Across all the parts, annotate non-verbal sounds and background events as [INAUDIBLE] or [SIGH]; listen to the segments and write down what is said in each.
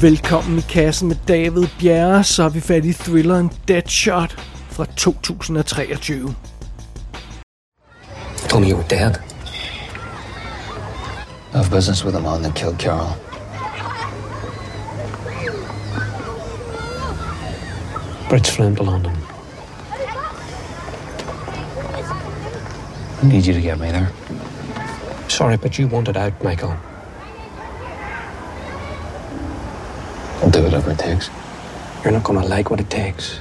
Velkommen i kassen med David Bjerre, så er vi fat i thrilleren Deadshot fra 2023. Told me you were dead. I have business with the man that killed Carol. Bridge flown to London. I need you to get me there. Sorry, but you wanted out, Michael. I'll do whatever it takes. You're not gonna like what it takes.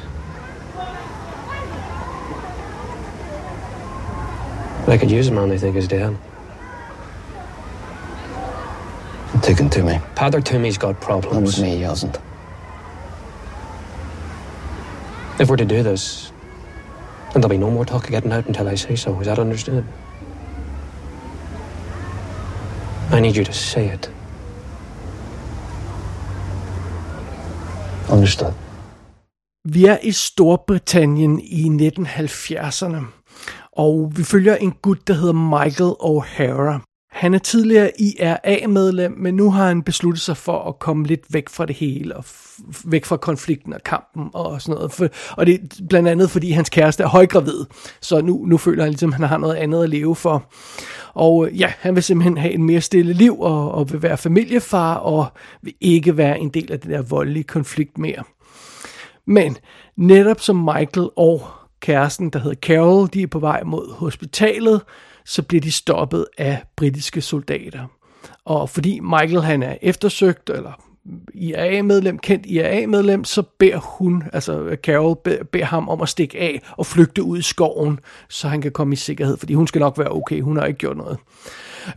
But I could use a man they think is dead. Take him to me. Padder Toomey's got Not problems. with me, he hasn't. If we're to do this, then there'll be no more talk of getting out until I say so. Is that understood? I need you to say it. Understood. Vi er i Storbritannien i 1970'erne, og vi følger en gut, der hedder Michael O'Hara. Han er tidligere IRA-medlem, men nu har han besluttet sig for at komme lidt væk fra det hele, og f- væk fra konflikten og kampen og sådan noget. For, og det er blandt andet, fordi hans kæreste er højgravid, så nu, nu føler han ligesom, at han har noget andet at leve for. Og øh, ja, han vil simpelthen have et mere stille liv, og, og vil være familiefar, og vil ikke være en del af den der voldelige konflikt mere. Men netop som Michael og kæresten, der hedder Carol, de er på vej mod hospitalet, så bliver de stoppet af britiske soldater. Og fordi Michael han er eftersøgt, eller IRA-medlem, kendt IRA-medlem, så beder hun, altså Carol, beder, ham om at stikke af og flygte ud i skoven, så han kan komme i sikkerhed, fordi hun skal nok være okay, hun har ikke gjort noget.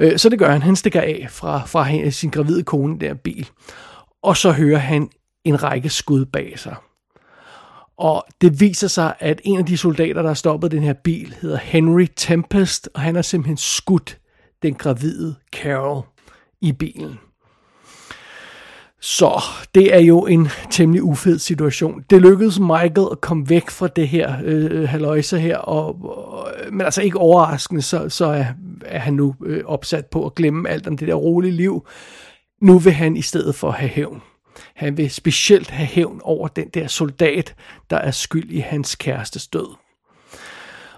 Øh, så det gør han, han stikker af fra, fra sin gravide kone der bil, og så hører han en række skud bag sig. Og det viser sig, at en af de soldater, der har stoppet den her bil, hedder Henry Tempest, og han har simpelthen skudt den gravide Carol i bilen. Så det er jo en temmelig ufed situation. Det lykkedes Michael at komme væk fra det her øh, haløjse her, og, og, men altså ikke overraskende, så, så er, er han nu øh, opsat på at glemme alt om det der rolige liv. Nu vil han i stedet for have hævn. Han vil specielt have hævn over den der soldat, der er skyld i hans kærestes død.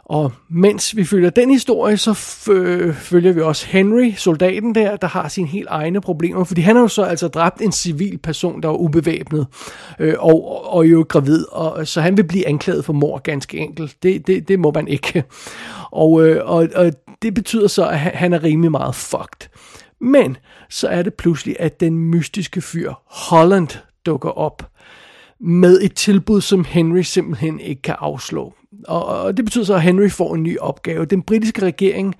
Og mens vi følger den historie, så følger vi også Henry, soldaten der, der har sine helt egne problemer, fordi han har jo så altså dræbt en civil person, der var ubevæbnet, øh, og, og, jo gravid, og, så han vil blive anklaget for mord ganske enkelt. Det, det, det må man ikke. Og, øh, og, og det betyder så, at han er rimelig meget fucked. Men så er det pludselig, at den mystiske fyr Holland dukker op med et tilbud, som Henry simpelthen ikke kan afslå. Og, og det betyder så, at Henry får en ny opgave. Den britiske regering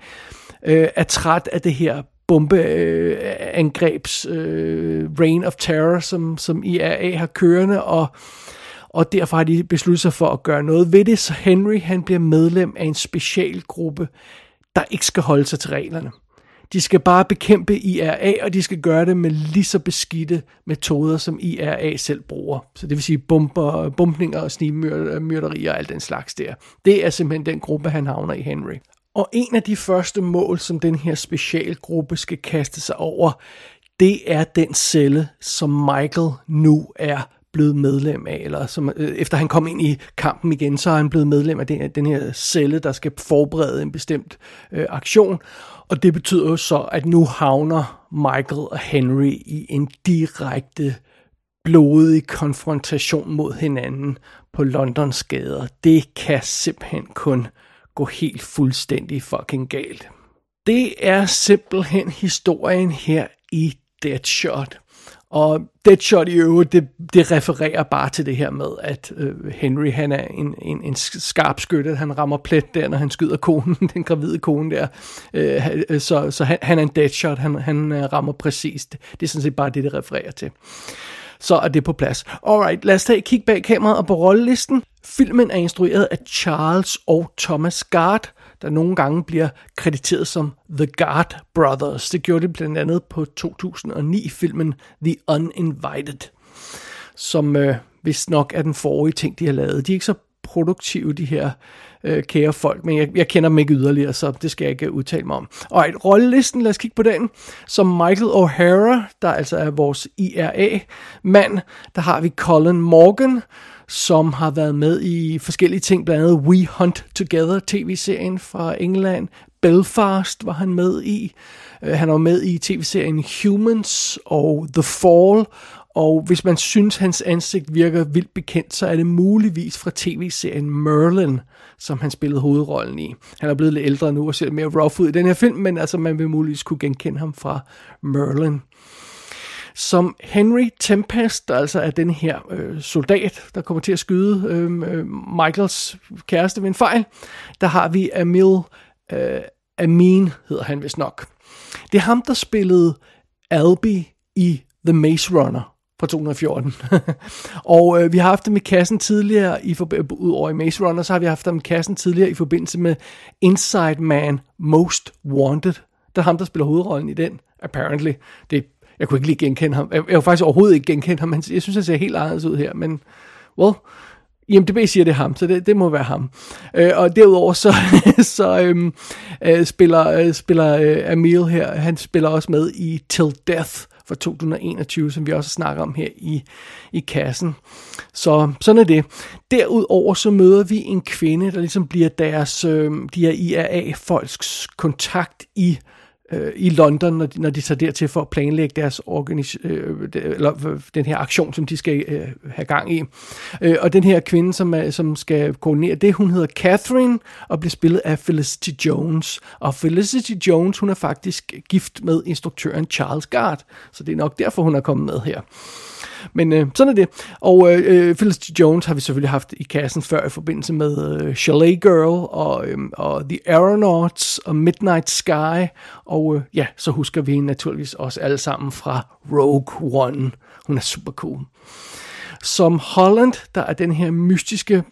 øh, er træt af det her bombeangrebs øh, øh, reign of terror, som, som IRA har kørende, og, og derfor har de besluttet sig for at gøre noget ved det, så Henry han bliver medlem af en specialgruppe, der ikke skal holde sig til reglerne. De skal bare bekæmpe IRA, og de skal gøre det med lige så beskidte metoder, som IRA selv bruger. Så det vil sige bomber, bumpninger og snigmyrderier og alt den slags der. Det er simpelthen den gruppe, han havner i Henry. Og en af de første mål, som den her specialgruppe skal kaste sig over, det er den celle, som Michael nu er blevet medlem af, eller som, øh, efter han kom ind i kampen igen, så er han blevet medlem af den, den her celle, der skal forberede en bestemt øh, aktion. Og det betyder jo så, at nu havner Michael og Henry i en direkte blodig konfrontation mod hinanden på Londons gader. Det kan simpelthen kun gå helt fuldstændig fucking galt. Det er simpelthen historien her i Deadshot. Og Deadshot i øvrigt, det, det refererer bare til det her med, at øh, Henry han er en, en, en skarp skytte. Han rammer plet der, når han skyder konen, [LAUGHS] den gravide kone der. Øh, øh, så så han, han er en Deadshot, han, han øh, rammer præcist. Det er sådan set bare det, det refererer til. Så er det på plads. Alright, lad os tage et kig bag kameraet og på rollelisten. Filmen er instrueret af Charles og Thomas Gard, der nogle gange bliver krediteret som The Guard Brothers. Det gjorde det blandt andet på 2009-filmen The Uninvited, som øh, vist nok er den forrige ting, de har lavet. De er ikke så produktive, de her øh, kære folk, men jeg, jeg kender dem ikke yderligere, så det skal jeg ikke udtale mig om. Og et rollelisten, lad os kigge på den. Som Michael O'Hara, der altså er vores IRA-mand, der har vi Colin Morgan, som har været med i forskellige ting, blandt andet We Hunt Together, tv-serien fra England. Belfast var han med i. Øh, han var med i tv-serien Humans og The Fall, og hvis man synes, hans ansigt virker vildt bekendt, så er det muligvis fra tv-serien Merlin, som han spillede hovedrollen i. Han er blevet lidt ældre nu og ser mere rough ud i den her film, men altså man vil muligvis kunne genkende ham fra Merlin. Som Henry Tempest, der altså er den her øh, soldat, der kommer til at skyde øh, øh Michaels kæreste ved en fejl, der har vi Emil øh, Amin, hedder han vist nok. Det er ham, der spillede Albi i The Maze Runner fra 2014. [LAUGHS] og øh, vi har haft dem i kassen tidligere, i udover i Maze Runner, så har vi haft dem i kassen tidligere i forbindelse med Inside Man Most Wanted. Der er ham, der spiller hovedrollen i den, apparently. Det, jeg kunne ikke lige genkende ham. Jeg, jeg kunne faktisk overhovedet ikke genkende ham. Jeg synes, han ser helt anderledes ud her, men well, IMDb siger det ham, så det, det må være ham. Øh, og derudover så, [LAUGHS] så øhm, øh, spiller, øh, spiller øh, Emil her, han spiller også med i Till Death, fra 2021, som vi også snakker om her i, i kassen. Så sådan er det. Derudover så møder vi en kvinde, der ligesom bliver deres, øh, de her IRA-folks kontakt i øh, Øh, i London, når de, når de tager dertil for at planlægge deres organis- øh, eller øh, den her aktion, som de skal øh, have gang i. Øh, og den her kvinde, som, er, som skal koordinere det, hun hedder Catherine, og bliver spillet af Felicity Jones. Og Felicity Jones, hun er faktisk gift med instruktøren Charles Gard, så det er nok derfor, hun er kommet med her. Men øh, sådan er det. Og øh, øh Phyllis G. Jones har vi selvfølgelig haft i kassen før i forbindelse med øh, Chalet Girl og, øh, og The Aeronauts og Midnight Sky. Og øh, ja, så husker vi naturligvis også alle sammen fra Rogue One. Hun er super cool. Som Holland, der er den her mystiske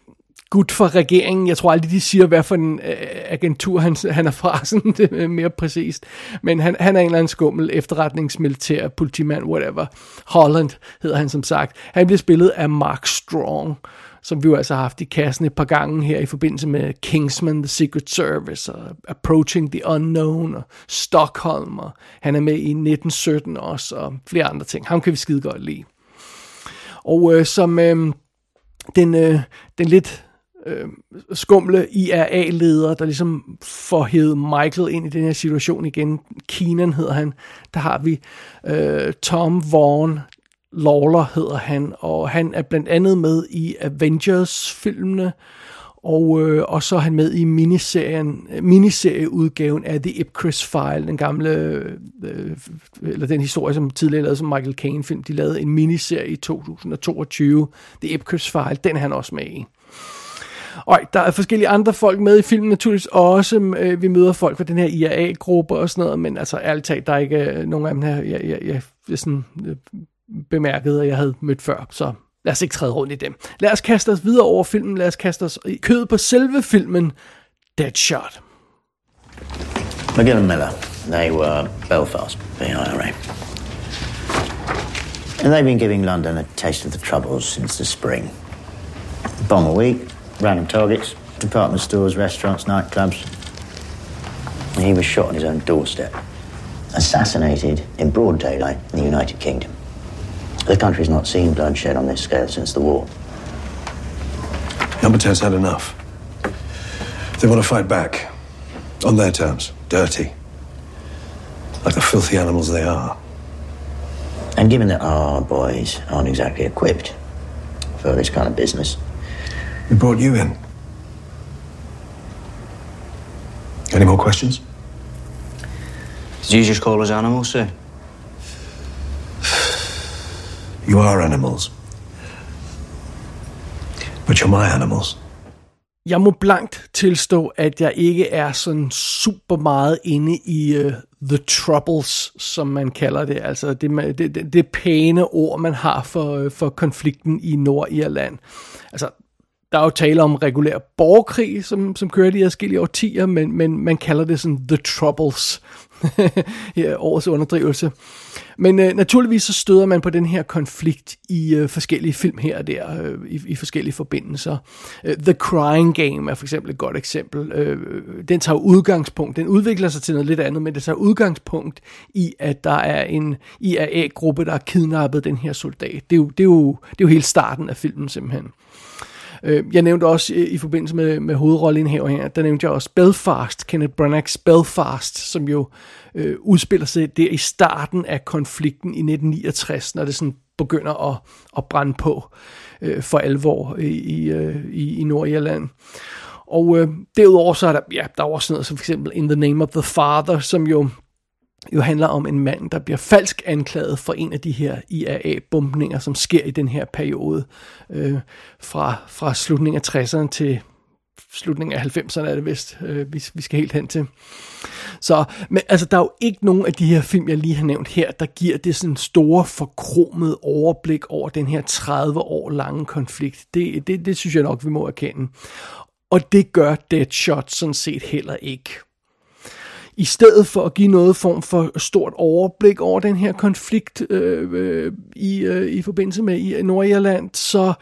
gut for regeringen. Jeg tror aldrig, de siger, hvad for en øh, agentur han, han er fra, [LAUGHS] sådan det er mere præcist. Men han, han er en eller anden skummel efterretningsmilitær, politimand, whatever. Holland hedder han som sagt. Han bliver spillet af Mark Strong, som vi jo altså har haft i kassen et par gange her i forbindelse med Kingsman, The Secret Service, og Approaching the Unknown, og Stockholm, og han er med i 1917 også, og flere andre ting. Ham kan vi skide godt lide. Og øh, som øh, den, øh, den lidt øh, skumle IRA-leder, der ligesom får hævet Michael ind i den her situation igen. Keenan hedder han. Der har vi øh, Tom Vaughn, Lawler hedder han, og han er blandt andet med i Avengers-filmene, og, øh, og så er han med i miniserien, miniserieudgaven af The Ipcris File, den gamle, øh, eller den historie, som tidligere lavede som Michael Caine-film. De lavede en miniserie i 2022, The Ipcris File, den er han også med i. Og der er forskellige andre folk med i filmen naturligvis også. Øh, vi møder folk fra den her IRA-gruppe og sådan noget, men altså ærligt talt, der er ikke øh, nogen af dem her, jeg, jeg, jeg, jeg sådan, øh, bemærkede, at jeg havde mødt før. Så lad os ikke træde rundt i dem. Lad os kaste os videre over filmen. Lad os kaste os i kødet på selve filmen Deadshot. McGill and Miller, they were Belfast, the IRA. And they've been giving London a taste of the troubles since the spring. Bomb a week, Random targets, department stores, restaurants, nightclubs. And he was shot on his own doorstep. Assassinated in broad daylight in the United Kingdom. The country's not seen bloodshed on this scale since the war. Number 10's had enough. They want to fight back. On their terms. Dirty. Like the filthy animals they are. And given that our boys aren't exactly equipped for this kind of business, We brought you in. Any more questions? Did you just call us animals, sir? You are animals. But you're my animals. Jeg må blankt tilstå, at jeg ikke er sådan super meget inde i uh, The Troubles, som man kalder det. Altså det, det, det pæne ord, man har for, uh, for konflikten i Nordirland. Altså der er jo tale om regulær borgerkrig, som, som kører i adskillige årtier, men, men man kalder det sådan The Troubles. [LAUGHS] ja, årets underdrivelse. Men øh, naturligvis så støder man på den her konflikt i øh, forskellige film her og der, øh, i, i forskellige forbindelser. Øh, The Crying Game er for eksempel et godt eksempel. Øh, den tager udgangspunkt, den udvikler sig til noget lidt andet, men det tager udgangspunkt i, at der er en IAA-gruppe, der har kidnappet den her soldat. Det er jo, det er jo, det er jo hele starten af filmen simpelthen. Øh, Øh, jeg nævnte også i, i forbindelse med, med hovedrolleindhaver her, der nævnte jeg også Belfast, Kenneth Branaghs Belfast, som jo øh, udspiller sig der i starten af konflikten i 1969, når det sådan begynder at, at brænde på øh, for alvor i, i, øh, i, i Nordirland. Og øh, derudover så er der, ja, der er også noget som for eksempel In the Name of the Father, som jo jo handler om en mand, der bliver falsk anklaget for en af de her IAA-bombninger, som sker i den her periode øh, fra, fra slutningen af 60'erne til slutningen af 90'erne er det vist, øh, vi, vi skal helt hen til. Så, men altså, der er jo ikke nogen af de her film, jeg lige har nævnt her, der giver det sådan store forkromede overblik over den her 30 år lange konflikt. Det, det, det synes jeg nok, vi må erkende. Og det gør Deadshot sådan set heller ikke i stedet for at give noget form for stort overblik over den her konflikt øh, øh, i, øh, i forbindelse med i Nordirland, så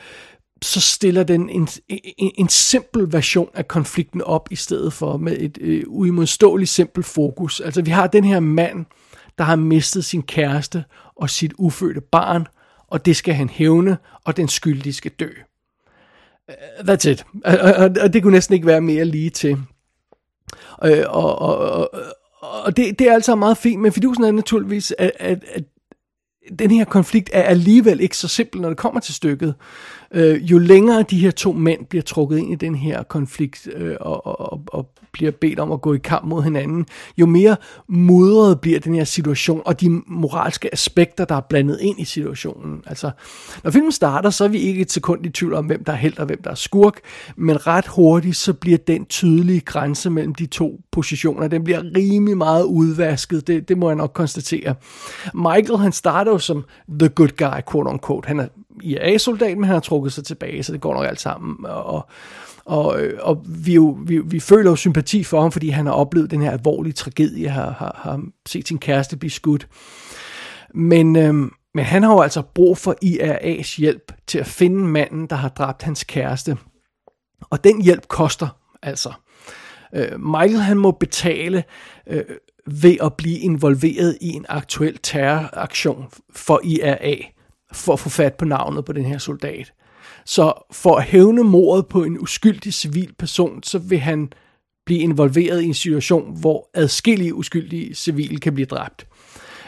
så stiller den en, en, en simpel version af konflikten op i stedet for med et øh, uimodståeligt simpelt fokus. Altså vi har den her mand, der har mistet sin kæreste og sit ufødte barn, og det skal han hævne, og den skyldige skal dø. Øh, that's it. Og, og, og det kunne næsten ikke være mere lige til. Øh, og, og, og, og det, det er altså meget fint, men fidusen er naturligvis, at, at, at den her konflikt er alligevel ikke så simpel, når det kommer til stykket. Øh, jo længere de her to mænd bliver trukket ind i den her konflikt øh, og, og, og bliver bedt om at gå i kamp mod hinanden, jo mere modret bliver den her situation, og de moralske aspekter, der er blandet ind i situationen. Altså, når filmen starter, så er vi ikke et sekund i tvivl om, hvem der er held og hvem der er skurk, men ret hurtigt, så bliver den tydelige grænse mellem de to positioner, den bliver rimelig meget udvasket, det, det må jeg nok konstatere. Michael, han starter jo som the good guy, quote unquote. Han er IA-soldat, men han har trukket sig tilbage, så det går nok alt sammen, og og, og vi, jo, vi, vi føler jo sympati for ham, fordi han har oplevet den her alvorlige tragedie, har, har, har set sin kæreste blive skudt. Men, øhm, men han har jo altså brug for IRA's hjælp til at finde manden, der har dræbt hans kæreste. Og den hjælp koster altså. Øh, Michael han må betale øh, ved at blive involveret i en aktuel terroraktion for IRA, for at få fat på navnet på den her soldat. Så for at hævne mordet på en uskyldig civil person, så vil han blive involveret i en situation, hvor adskillige uskyldige civile kan blive dræbt.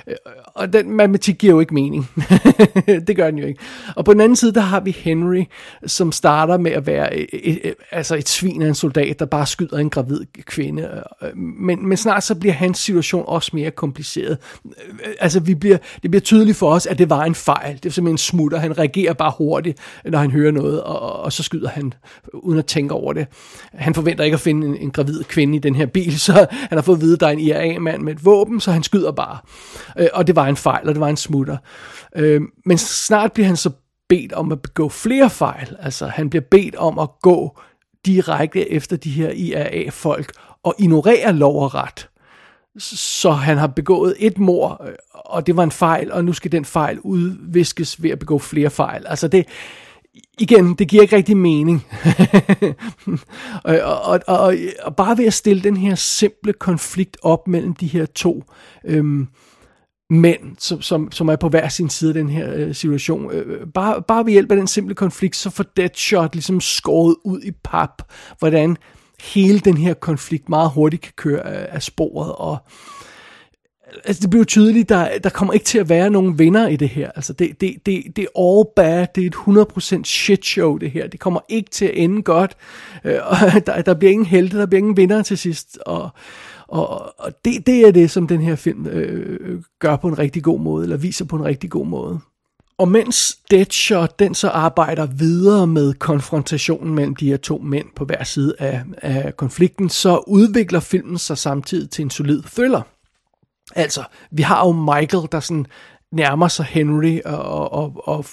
Øh, og den matematik giver jo ikke mening. [LAUGHS] det gør den jo ikke. Og på den anden side, der har vi Henry, som starter med at være et, et, altså et svin af en soldat, der bare skyder en gravid kvinde. Men, men snart så bliver hans situation også mere kompliceret. Altså vi bliver, det bliver tydeligt for os, at det var en fejl. Det er simpelthen en smutter. Han reagerer bare hurtigt, når han hører noget, og, og så skyder han uden at tænke over det. Han forventer ikke at finde en, en gravid kvinde i den her bil, [LAUGHS] så han har fået at vide, at der er en IRA-mand med et våben, så han skyder bare. Øh, og det var en fejl, og det var en smutter. Øh, men snart bliver han så bedt om at begå flere fejl. Altså han bliver bedt om at gå direkte efter de her IRA-folk og ignorere lov og ret. Så han har begået et mor, øh, og det var en fejl, og nu skal den fejl udviskes ved at begå flere fejl. Altså det, igen, det giver ikke rigtig mening. [LAUGHS] Øh, og, og, og, og bare ved at stille den her simple konflikt op mellem de her to øhm, mænd, som, som, som er på hver sin side af den her øh, situation. Øh, øh, bare, bare ved hjælp af den simple konflikt, så får Deadshot ligesom skåret ud i pap, hvordan hele den her konflikt meget hurtigt kan køre af, af sporet, og altså det bliver tydeligt, der, der kommer ikke til at være nogen vinder i det her. Altså det, det, det, det er all bad, det er et 100% shit show det her. Det kommer ikke til at ende godt, øh, [LAUGHS] og der, der bliver ingen helte, der bliver ingen vinder til sidst, og og, og det, det er det, som den her film øh, gør på en rigtig god måde, eller viser på en rigtig god måde. Og mens Deadshot den så arbejder videre med konfrontationen mellem de her to mænd på hver side af, af konflikten, så udvikler filmen sig samtidig til en solid thriller. Altså, vi har jo Michael, der sådan nærmer sig Henry og, og, og,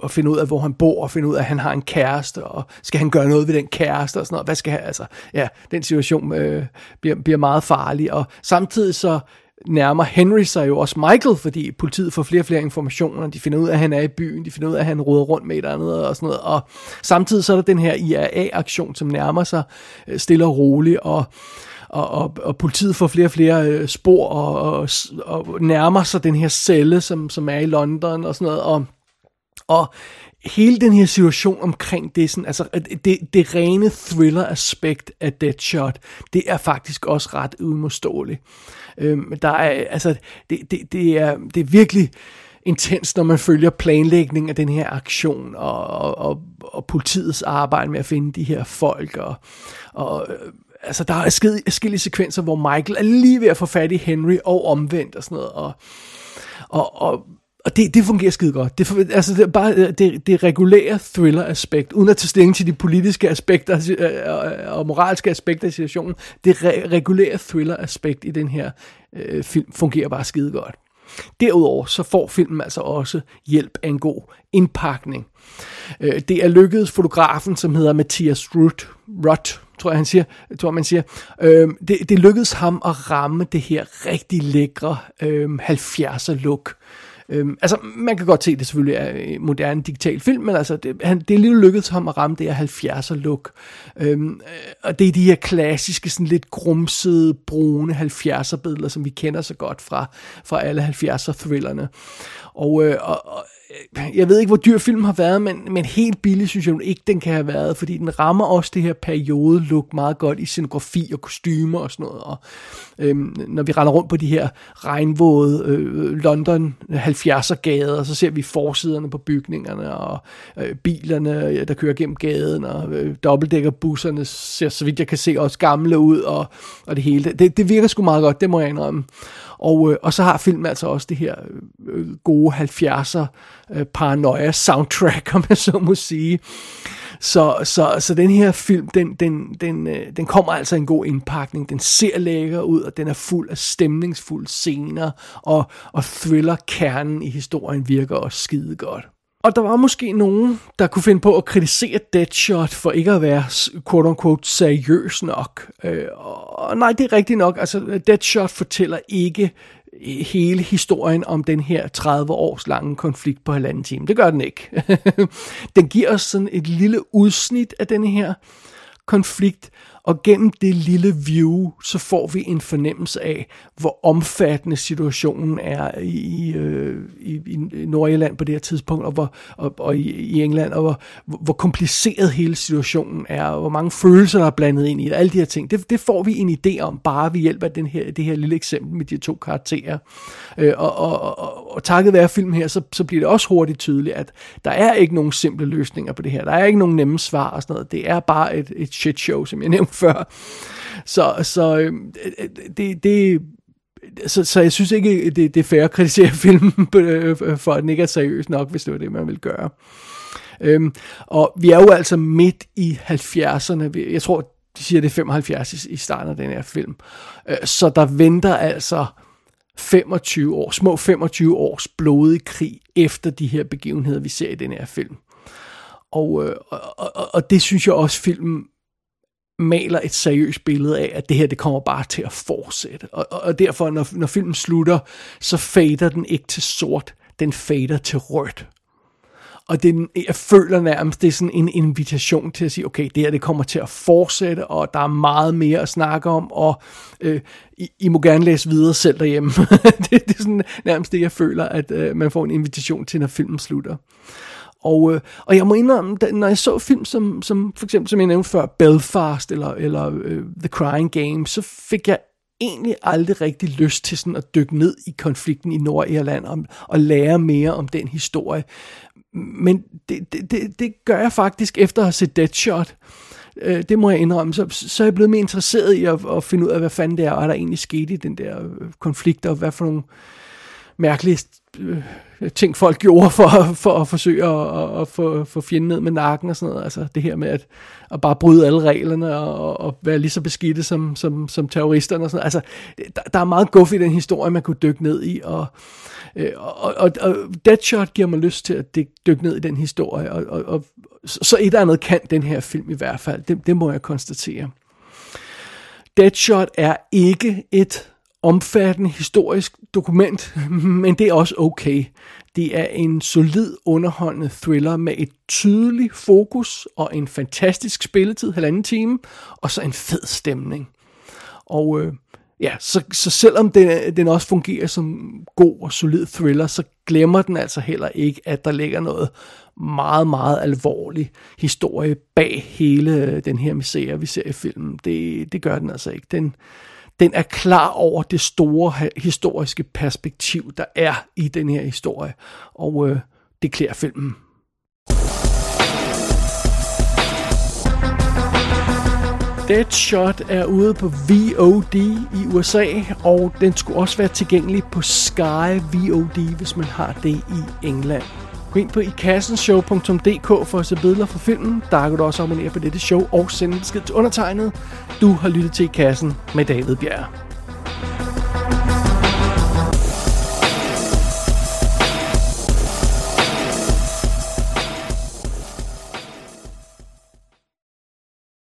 og finder ud af, hvor han bor, og finder ud af, at han har en kæreste, og skal han gøre noget ved den kæreste, og sådan noget. Hvad skal han, altså, ja, den situation øh, bliver, bliver meget farlig, og samtidig så nærmer Henry sig jo også Michael, fordi politiet får flere og flere informationer, de finder ud af, at han er i byen, de finder ud af, at han råder rundt med et eller andet og sådan noget, og samtidig så er der den her IRA-aktion, som nærmer sig øh, stille og roligt, og og, og, og politiet får flere og flere øh, spor og, og, og nærmer sig den her celle, som, som er i London og sådan noget, og, og hele den her situation omkring det, sådan, altså det, det rene thriller-aspekt af Deadshot, det er faktisk også ret uimodståeligt. Øhm, der er, altså, det, det, det, er, det er virkelig intens, når man følger planlægningen af den her aktion, og, og, og, og politiets arbejde med at finde de her folk, og, og altså, der er forskellige sekvenser, hvor Michael er lige ved at få fat i Henry, og omvendt og sådan noget, og, og, og og det, det fungerer skide godt. Det, altså, det bare øh, det, det regulære thriller-aspekt, uden at tage stilling til de politiske aspekter øh, øh, og moralske aspekter i situationen. Det re- regulære thriller-aspekt i den her øh, film fungerer bare skide godt. Derudover så får filmen altså også hjælp af en god indpakning. Øh, det er lykkedes fotografen, som hedder Mathias Rutt, Rutt tror jeg, han siger, tror man siger. Øh, det, det lykkedes ham at ramme det her rigtig lækre øh, 70'er look. Øhm, altså, man kan godt se, at det selvfølgelig er en moderne digital film, men altså, det, han, det er lige lykkedes ham at ramme det her 70'er look. Øhm, øh, og det er de her klassiske, sådan lidt grumsede, brune 70'er billeder, som vi kender så godt fra, fra alle 70'er thrillerne. Og, øh, og, og øh, jeg ved ikke, hvor dyr film har været, men, men helt billig synes jeg ikke, den kan have været, fordi den rammer også det her periode-look meget godt i scenografi og kostymer og sådan noget. Og, øhm, når vi render rundt på de her regnvåde øh, øh London 70'er gader, så ser vi forsiderne på bygningerne og øh, bilerne, der kører gennem gaden, og øh, dobbeltdækkerbusserne ser, så vidt jeg kan se, også gamle ud, og, og det hele. Det, det virker sgu meget godt, det må jeg indrømme. Og, øh, og så har filmen altså også det her øh, gode 70'er øh, paranoia soundtrack, [LAUGHS] om jeg så må sige. Så, så, så den her film, den, den, den, øh, den kommer altså en god indpakning. Den ser lækker ud, og den er fuld af stemningsfulde scener, og, og thriller-kernen i historien virker også skide godt. Og der var måske nogen, der kunne finde på at kritisere Deadshot for ikke at være quote-unquote seriøs nok. Øh, og nej, det er rigtigt nok. Altså, Deadshot fortæller ikke hele historien om den her 30 års lange konflikt på halvanden time. Det gør den ikke. [LAUGHS] den giver os sådan et lille udsnit af den her konflikt, og gennem det lille view, så får vi en fornemmelse af, hvor omfattende situationen er i, øh, i, i Nordjylland på det her tidspunkt, og, hvor, og, og i, i England, og hvor, hvor kompliceret hele situationen er, og hvor mange følelser, der er blandet ind i det, alle de her ting. Det, det får vi en idé om, bare ved hjælp af den her, det her lille eksempel med de to karakterer. Øh, og, og, og, og takket være filmen her, så, så bliver det også hurtigt tydeligt, at der er ikke nogen simple løsninger på det her. Der er ikke nogen nemme svar og sådan noget. Det er bare et, et shit show, som jeg nævnte [LAUGHS] før. Så, så øh, det, det så, så jeg synes ikke, det, det er fair at kritisere [LAUGHS] filmen øh, for, at den ikke er seriøs nok, hvis det var det, man vil gøre. Øhm, og vi er jo altså midt i 70'erne. Jeg tror, de siger, det er 75 i, i starten af den her film. Øh, så der venter altså 25 år, små 25 års blodig krig efter de her begivenheder, vi ser i den her film. Og, øh, og, og, og det synes jeg også, filmen maler et seriøst billede af, at det her det kommer bare til at fortsætte. Og, og derfor, når, når filmen slutter, så fader den ikke til sort, den fader til rødt. Og det, jeg føler nærmest, det er sådan en invitation til at sige, okay, det her det kommer til at fortsætte, og der er meget mere at snakke om, og øh, I, I må gerne læse videre selv derhjemme. [LAUGHS] det, det er sådan nærmest det, jeg føler, at øh, man får en invitation til, når filmen slutter. Og, øh, og jeg må indrømme, da, når jeg så film som, som for eksempel, som jeg nævnte før, Belfast eller, eller øh, The Crying Game, så fik jeg egentlig aldrig rigtig lyst til sådan at dykke ned i konflikten i Nordirland og, og lære mere om den historie. Men det, det, det, det gør jeg faktisk efter at have set Deadshot. Øh, det må jeg indrømme. Så, så er jeg blevet mere interesseret i at, at finde ud af, hvad fanden det er, og der egentlig skete i den der øh, konflikt, og hvad for nogle mærkelige øh, ting, folk gjorde for, for at forsøge at, at, at få, få fjenden ned med nakken og sådan noget. Altså det her med at, at bare bryde alle reglerne og, og være lige så beskidte som, som, som terroristerne og sådan noget. Altså der, der er meget guff i den historie, man kunne dykke ned i, øh, og, og, og, og Deadshot giver mig lyst til at dykke ned i den historie, og, og, og så et eller andet kan den her film i hvert fald, det, det må jeg konstatere. Deadshot er ikke et omfattende historisk dokument, [LAUGHS] men det er også okay. Det er en solid underholdende thriller med et tydeligt fokus og en fantastisk spilletid, halvanden time, og så en fed stemning. Og øh, ja, så, så selvom den, den også fungerer som god og solid thriller, så glemmer den altså heller ikke, at der ligger noget meget, meget alvorlig historie bag hele øh, den her misære, vi ser i filmen. Det, det gør den altså ikke. Den, den er klar over det store historiske perspektiv, der er i den her historie, og øh, det klæder filmen. Deadshot er ude på VOD i USA, og den skulle også være tilgængelig på Sky VOD, hvis man har det i England. Gå ind på ikassenshow.dk for at se billeder fra filmen. Der kan du også abonnere på dette show og sende besked til undertegnet. Du har lyttet til I Kassen med David Bjerg.